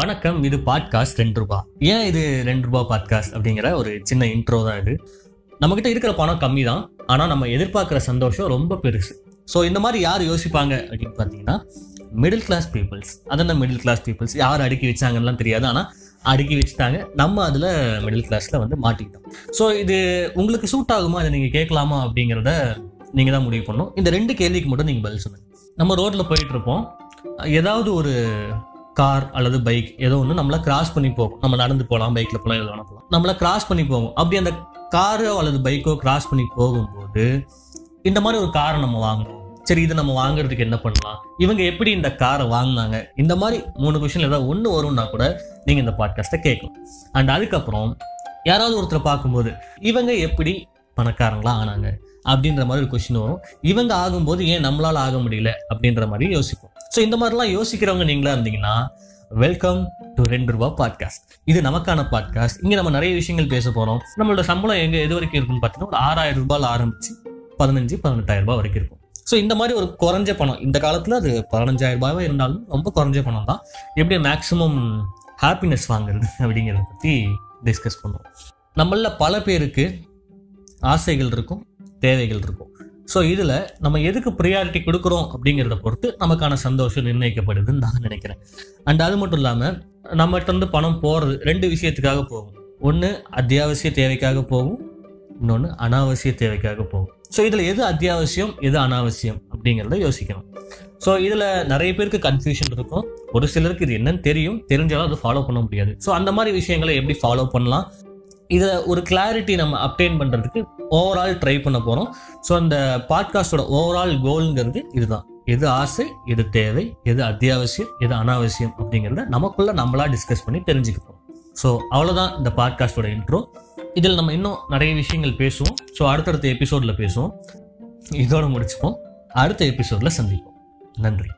வணக்கம் இது பாட்காஸ்ட் ரெண்டு ரூபா. ஏன் இது ரெண்டு ரூபா பாட்காஸ்ட் அப்படிங்கிற ஒரு சின்ன இன்ட்ரோ தான் இது. நம்மக்கிட்ட இருக்கிற பணம் கம்மி தான் ஆனால் நம்ம எதிர்பார்க்குற சந்தோஷம் ரொம்ப பெருசு. ஸோ இந்த மாதிரி யார் யோசிப்பாங்க அப்படின்னு பார்த்தீங்கன்னா மிடில் கிளாஸ் பீப்புள்ஸ் அதான் மிடில் கிளாஸ் பீப்புள்ஸ் யார் அடுக்கி வச்சாங்கலாம் தெரியாது ஆனால் அடுக்கி வச்சுட்டாங்க. நம்ம அதில் மிடில் கிளாஸில் வந்து மாட்டிக்கிட்டோம். ஸோ இது உங்களுக்கு சூட் ஆகுமா? அதை நீங்கள் கேட்கலாமா? அப்படிங்கிறத நீங்கள் தான் முடிவு பண்ணணும். இந்த ரெண்டு கேள்விக்கு மட்டும் நீங்கள் பதில் சொல்லுங்கள் நம்ம ரோட்டில் போயிட்டு இருப்போம். ஏதாவது ஒரு கார் அல்லது பைக் ஏதோ ஒன்று நம்மளை கிராஸ் பண்ணி போகும். நம்ம நடந்து போகலாம் பைக்கில் போகலாம் ஏதோ வேணா போகலாம். நம்மளை கிராஸ் பண்ணி போகும். அப்படி அந்த காரோ அல்லது பைக்கோ கிராஸ் பண்ணி போகும்போது இந்த மாதிரி ஒரு காரை நம்ம வாங்கணும். சரி இது நம்ம வாங்குறதுக்கு என்ன பண்ணலாம்? இவங்க எப்படி இந்த காரை வாங்கினாங்க? இந்த மாதிரி மூணு கொஷின் ஏதாவது ஒன்று வரும்னா கூட நீங்கள் இந்த பாட்காஸ்ட்டை கேட்கலாம். அண்ட் அதுக்கப்புறம் யாராவது ஒருத்தரை பார்க்கும்போது இவங்க எப்படி பணக்காரங்களா ஆனாங்க? அப்படின்ற மாதிரி ஒரு கொஷின் வரும். இவங்க ஆகும்போது ஏன் நம்மளால் ஆக முடியல? அப்படின்ற மாதிரி யோசிப்போம். ஸோ இந்த மாதிரிலாம் யோசிக்கிறவங்க நீங்களா இருந்தீங்கன்னா வெல்கம் டு ரெண்டு ரூபா பாட்காஸ்ட் இது நமக்கான பாட்காஸ்ட் இங்கே நம்ம நிறைய விஷயங்கள் பேச போகிறோம் நம்மளோட சம்பளம் எங்கே எது வரைக்கும் இருக்குன்னு பார்த்தீங்கன்னா ஒரு ஆறாயிரம் ரூபாயில் ஆரம்பிச்சு பதினஞ்சு பதினெட்டாயிரம் ரூபாய் வரைக்கும் இருக்கும். ஸோ இந்த மாதிரி ஒரு குறைஞ்ச பணம் இந்த காலத்தில் அது பதினஞ்சாயிரம் ரூபாயாக இருந்தாலும் ரொம்ப குறைஞ்ச பணம் தான். எப்படி மேக்ஸிமம் ஹாப்பினஸ் வாங்குறது அப்படிங்கிறத பற்றி டிஸ்கஸ் பண்ணுவோம். நம்மளில் பல பேருக்கு ஆசைகள் இருக்கும் தேவைகள் இருக்கும். ஸோ இதில் நம்ம எதுக்கு ப்ரியாரிட்டி கொடுக்குறோம் அப்படிங்கிறத பொறுத்து நமக்கான சந்தோஷம் நிர்ணயிக்கப்படுதுன்னு நான் நினைக்கிறேன். அண்ட் அது மட்டும் இல்லாமல் நம்மகிட்ட வந்து பணம் போகிறது ரெண்டு விஷயத்துக்காக போகும். ஒன்று அத்தியாவசிய தேவைக்காக போகும். இன்னொன்று அனாவசிய தேவைக்காக போகும். ஸோ இதில் எது அத்தியாவசியம் எது அனாவசியம் அப்படிங்கிறத யோசிக்கணும். ஸோ இதில் நிறைய பேருக்கு கன்ஃபியூஷன் இருக்கும். ஒரு சிலருக்கு இது என்னன்னு தெரியும். தெரிஞ்சாலும் அதை ஃபாலோ பண்ண முடியாது. ஸோ அந்த மாதிரி விஷயங்களை எப்படி ஃபாலோ பண்ணலாம்? இதை ஒரு கிளாரிட்டி நம்ம அப்டைன் பண்ணுறதுக்கு ஓவரால் ட்ரை பண்ண போகிறோம் ஸோ அந்த பாட்காஸ்டோட ஓவரால் கோல்ங்கிறது இதுதான். எது ஆசை எது தேவை எது அத்தியாவசியம் எது அனாவசியம் அப்படிங்கிறத நமக்குள்ளே நம்மளா டிஸ்கஸ் பண்ணி தெரிஞ்சுக்க போகிறோம் ஸோ அவ்வளோதான் இந்த பாட்காஸ்டோட இன்ட்ரோ இதில் நம்ம இன்னும் நிறைய விஷயங்கள் பேசுவோம். ஸோ அடுத்தடுத்த எபிசோடில் பேசுவோம். இதோடு முடிச்சுப்போம். அடுத்த எபிசோடில் சந்திப்போம். நன்றி.